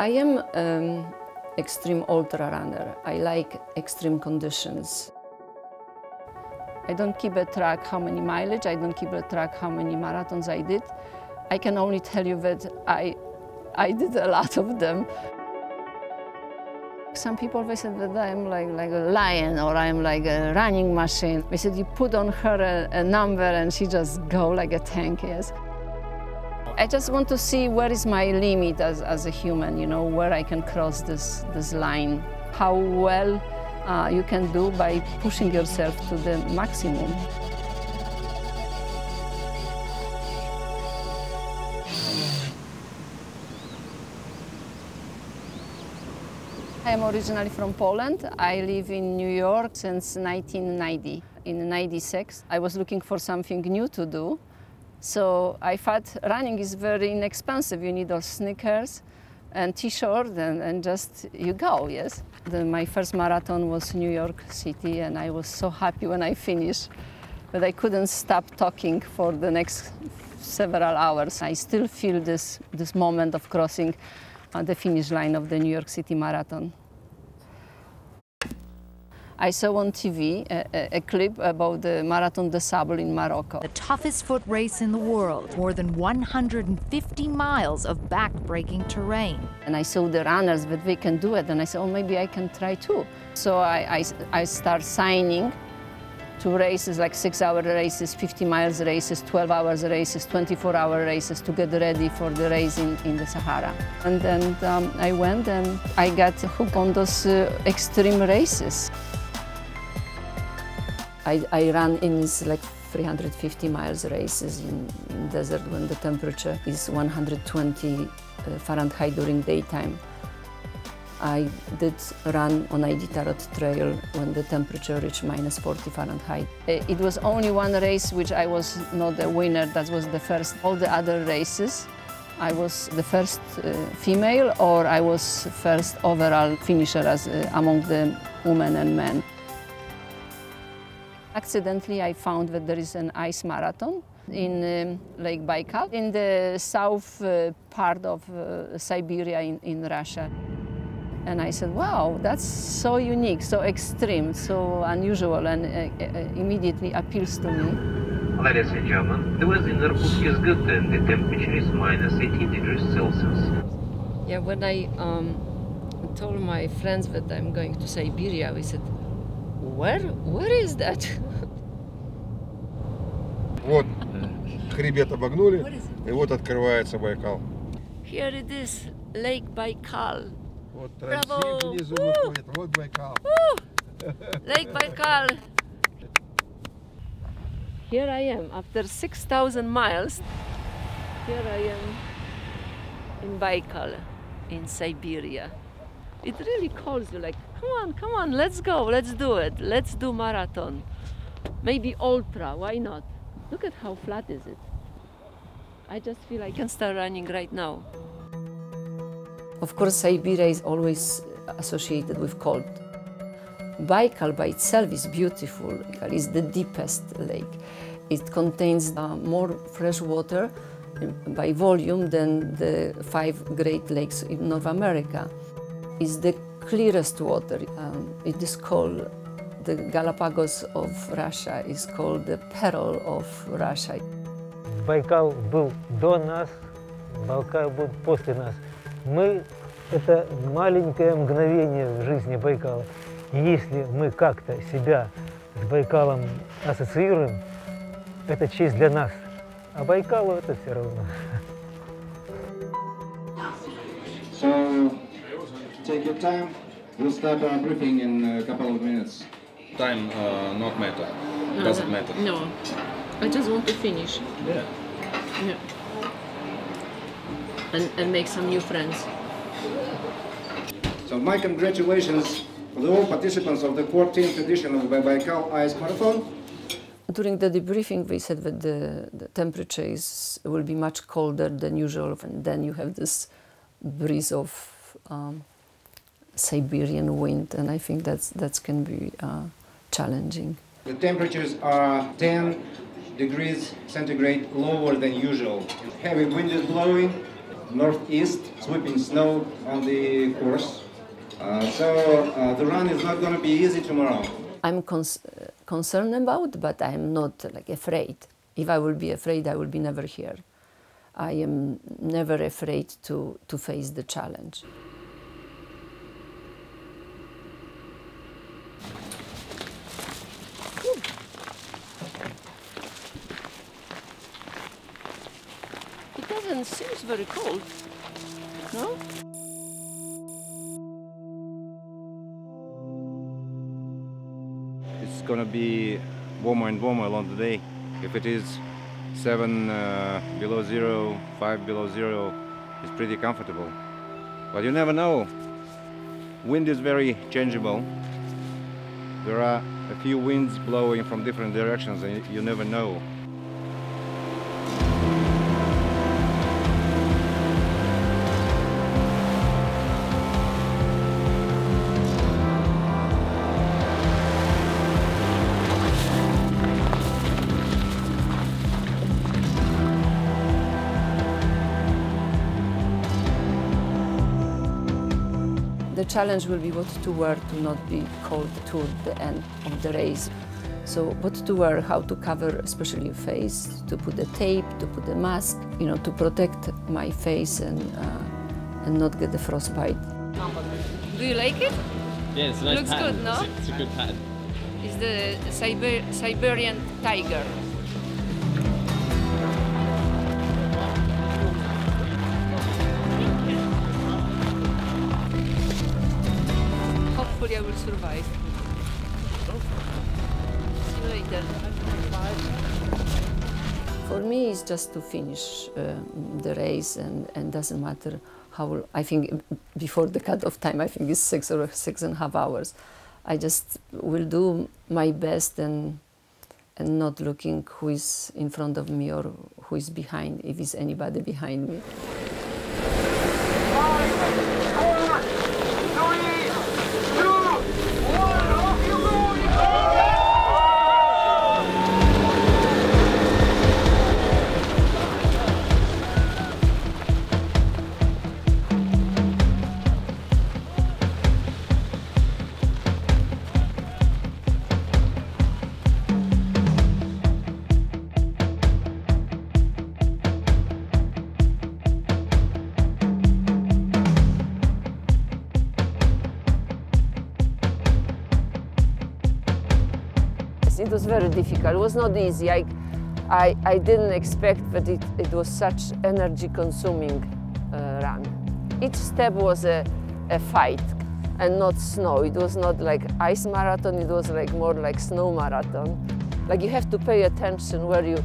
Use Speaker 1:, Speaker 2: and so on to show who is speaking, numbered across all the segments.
Speaker 1: I am um, extreme ultra runner. I like extreme conditions. I don't keep a track how many mileage, I don't keep a track how many marathons I did. I can only tell you that I, I did a lot of them. Some people they said that I'm like, like a lion or I'm like a running machine. They said you put on her a, a number and she just go like a tank, yes. I just want to see where is my limit as, as a human, you know, where I can cross this, this line, how well uh, you can do by pushing yourself to the maximum. I am originally from Poland. I live in New York since 1990. In 96, I was looking for something new to do. So I thought running is very inexpensive. You need all sneakers and t-shirt and, and just you go, yes. My first marathon was New York City and I was so happy when I finished. But I couldn't stop talking for the next several hours. I still feel this, this moment of crossing uh, the finish line of the New York City Marathon. I saw on TV a, a, clip about the Marathon des Sables in Morocco.
Speaker 2: The toughest foot race in the world, more than 150 miles of back-breaking terrain.
Speaker 1: And I saw the runners that they can do it, and I said, oh, maybe I can try too. So I, I, I start signing to races like six-hour races, 50 miles races, 12 hours races, 24-hour races to get ready for the race in, in the Sahara. And then um, I went and I got hooked on those uh, extreme races. I, I ran in like 350 miles races in, in desert when the temperature is 120 uh, Fahrenheit during daytime. I did run on Iditarod Trail when the temperature reached minus 40 Fahrenheit. Uh, it was only one race which I was not the winner, that was the first. All the other races, I was the first uh, female or I was first overall finisher as, uh, among the women and men. Accidentally, I found that there is an ice marathon in um, Lake Baikal in the south uh, part of uh, Siberia in, in Russia. And I said, wow, that's so unique, so extreme, so unusual, and uh, uh immediately appeals to me.
Speaker 3: Ladies and gentlemen, the weather in Irkutsk is good and the temperature is minus 18 degrees Celsius.
Speaker 1: Yeah, when I um, told my friends that I'm going to Siberia, we said, where, where is that?
Speaker 4: Вот, хребет обогнули, и вот открывается Байкал.
Speaker 1: Here it is, Lake Baikal.
Speaker 4: Вот трансип внизу выходит, вот Байкал.
Speaker 1: Lake Baikal. Here I am, after 6,000 miles, here I am in Baikal, in Siberia. It really calls you like, come on, come on, let's go, let's do it, let's do marathon. Maybe ultra, why not? Look at how flat is it. I just feel I can start running right now. Of course, Siberia is always associated with cold. Baikal by itself is beautiful. It's the deepest lake. It contains uh, more fresh water by volume than the five Great Lakes in North America It's the clearest water. Um, it is called the Galapagos of Russia, is called the Pearl of Russia.
Speaker 5: Байкал был до нас, Байкал будет после нас. Мы – это маленькое мгновение в жизни Байкала. И если мы как-то себя с Байкалом ассоциируем, это честь для нас. А Байкалу это все равно.
Speaker 6: So take your time. We'll start our briefing in a couple of minutes.
Speaker 7: Time uh, not matter. No, Doesn't matter.
Speaker 1: No, I just want to finish.
Speaker 7: Yeah.
Speaker 1: Yeah. And, and make some new friends.
Speaker 6: So my congratulations for all participants of the 14th edition of the Baikal Ice Marathon.
Speaker 1: During the debriefing, we said that the, the temperature is, will be much colder than usual, and then you have this breeze of um, Siberian wind, and I think that's that's can be uh, challenging.
Speaker 6: The temperatures are 10 degrees centigrade lower than usual. Heavy wind is blowing, northeast, sweeping snow on the course. Uh, so uh, the run is not going to be easy tomorrow.
Speaker 1: I'm cons- concerned about, but I'm not like afraid. If I will be afraid, I will be never here. I am never afraid to, to face the challenge. It doesn't very cold, no?
Speaker 8: It's gonna be warmer and warmer along the day. If it is seven uh, below zero, five below zero, it's pretty comfortable. But you never know. Wind is very changeable. There are a few winds blowing from different directions, and you never know.
Speaker 1: Challenge will be what to wear to not be cold to the end of the race. So what to wear, how to cover especially your face, to put the tape, to put the mask, you know, to protect my face and, uh, and not get the frostbite. Do you like it?
Speaker 9: Yeah, it's a nice
Speaker 1: Looks
Speaker 9: pattern.
Speaker 1: good, no?
Speaker 9: It's a, it's a good pattern.
Speaker 1: It's the Siber Siberian tiger. Survive. For me, it's just to finish uh, the race, and, and doesn't matter how. I think before the cut-off time, I think it's six or six and a half hours. I just will do my best and and not looking who is in front of me or who is behind, if it's anybody behind me. difficult. It was not easy. I, I, I didn't expect that it, it was such energy-consuming uh, run. Each step was a, a fight and not snow. It was not like ice marathon. It was like more like snow marathon. Like you have to pay attention where you,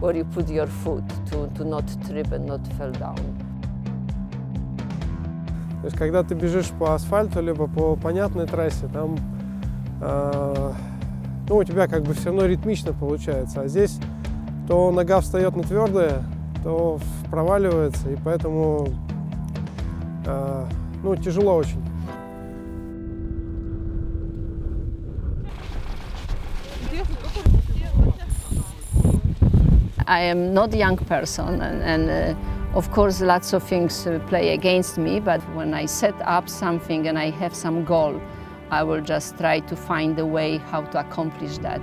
Speaker 1: where you put your foot to, to not trip and not fall down.
Speaker 10: То есть, когда ты бежишь по асфальту, либо по понятной трассе, там э, ну, у тебя как бы все равно ритмично получается. А здесь то нога встает на твердое, то проваливается, и поэтому э, ну, тяжело очень.
Speaker 1: I am not a young person, and, and uh, of course, lots of things uh, play against me. But when I set up something and I have some goal, I will just try to find a way how to accomplish that.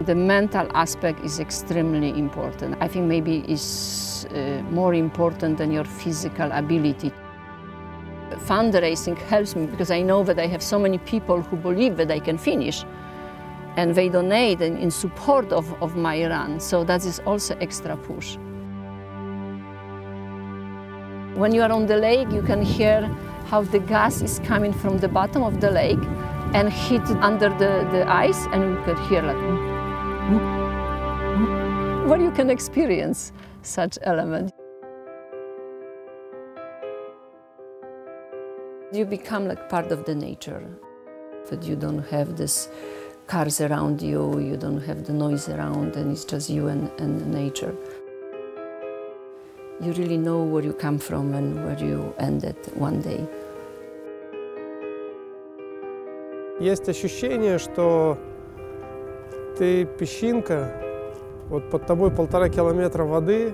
Speaker 1: The mental aspect is extremely important. I think maybe it's uh, more important than your physical ability. Fundraising helps me because I know that I have so many people who believe that I can finish and they donate in, support of, of my run. So that is also extra push. When you are on the lake, you can hear how the gas is coming from the bottom of the lake and hit under the, the ice, and you can hear like, where you can experience such element. You become like part of the nature, that you don't have this cars around you, you don't have the noise around, and it's just you and, and nature You really know where you come from and where you ended one day.
Speaker 10: Есть ощущение, что ты песчинка, вот под тобой полтора километра воды,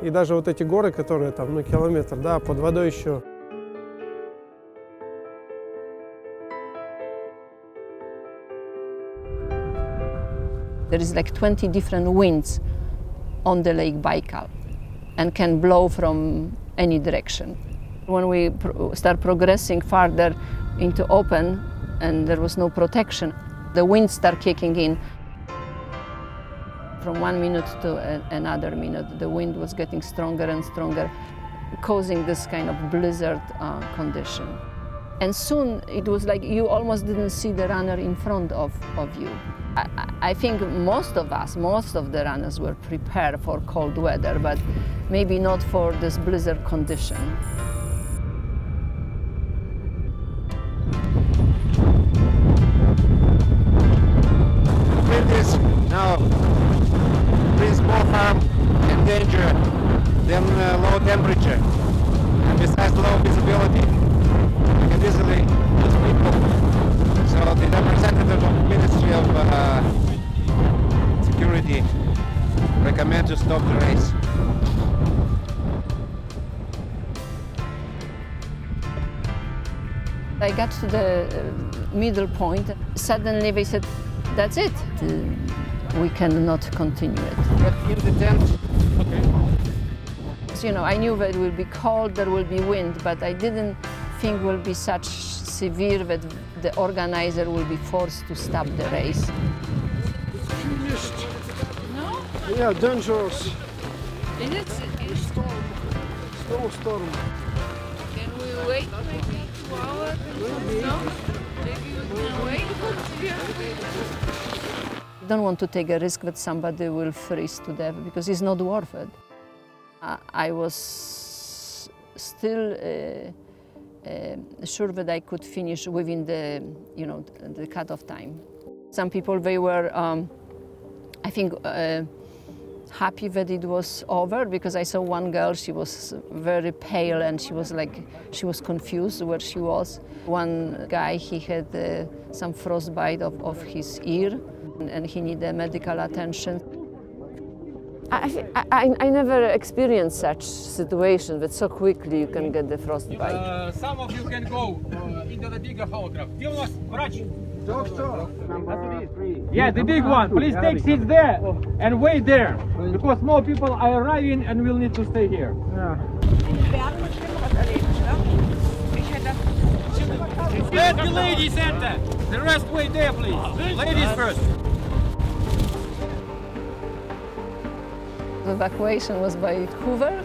Speaker 10: И даже вот эти горы, которые там, ну, километр, да, под водой еще
Speaker 1: There is like 20 different winds on the Lake Baikal and can blow from any direction. When we start progressing farther into open and there was no protection, the wind start kicking in. From one minute to another minute, the wind was getting stronger and stronger, causing this kind of blizzard uh, condition. And soon it was like you almost didn't see the runner in front of, of you. I, I think most of us, most of the runners were prepared for cold weather, but maybe not for this blizzard condition.
Speaker 8: Now more harm and danger than uh, low temperature. And besides low visibility, easily lose people. So the representative of the Ministry of uh, Security recommend to stop the race.
Speaker 1: I got to the uh, middle point. Suddenly they said, that's it. Uh, we cannot continue it.
Speaker 8: But in the tent,
Speaker 1: So, you know, I knew that it will be cold, there will be wind, but I didn't think will be such severe that the organizer will be forced to stop the race.
Speaker 10: Finished.
Speaker 1: No?
Speaker 10: Yeah, dangerous.
Speaker 1: Is it?
Speaker 10: Storm, storm.
Speaker 1: Can we wait maybe two hours? No? Maybe we can wait? I don't want to take a risk that somebody will freeze to death because it's not worth it. I, I was still uh, sure that I could finish within the, you know, the cut-off time. Some people, they were, um, I think, uh, happy that it was over because I saw one girl, she was very pale and she was like, she was confused where she was. One guy, he had uh, some frostbite of, of his ear and, and he needed medical attention. I, I, I never experienced such situation that so quickly you can get the frostbite.
Speaker 9: Uh, some of you can go uh, into the bigger holograph. Где у нас врач? Yeah, the big one. Please take seats there and wait there. Because more people are arriving and we'll need to stay here. Let the ladies enter. The rest wait there, please. Ladies first.
Speaker 1: The evacuation was by Hoover.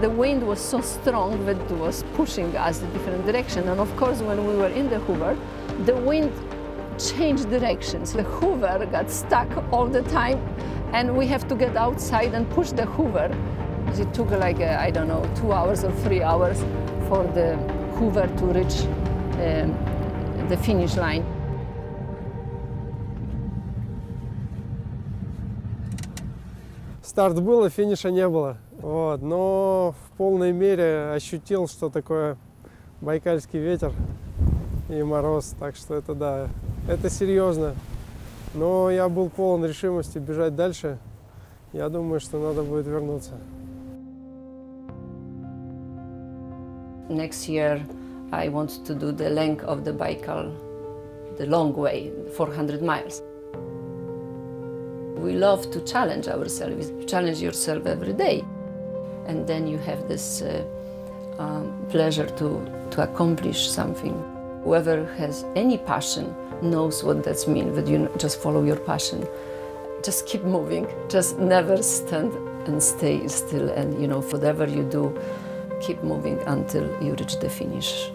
Speaker 1: The wind was so strong that it was pushing us in different direction. And of course, when we were in the Hoover, the wind changed directions. The Hoover got stuck all the time, and we have to get outside and push the Hoover. It took like, uh, I don't know, two hours or three hours for the Hoover to reach um, the finish line.
Speaker 10: Старт был, а финиша не было. Вот. Но в полной мере ощутил, что такое байкальский ветер и мороз. Так что это да, это серьезно. Но я был полон решимости бежать дальше. Я думаю, что надо будет вернуться.
Speaker 1: Next year, I want to do the length of the Baikal, the long way, 400 miles. We love to challenge ourselves. You challenge yourself every day. And then you have this uh, um, pleasure to, to accomplish something. Whoever has any passion knows what that means, that you just follow your passion. Just keep moving. Just never stand and stay still. And, you know, whatever you do, keep moving until you reach the finish.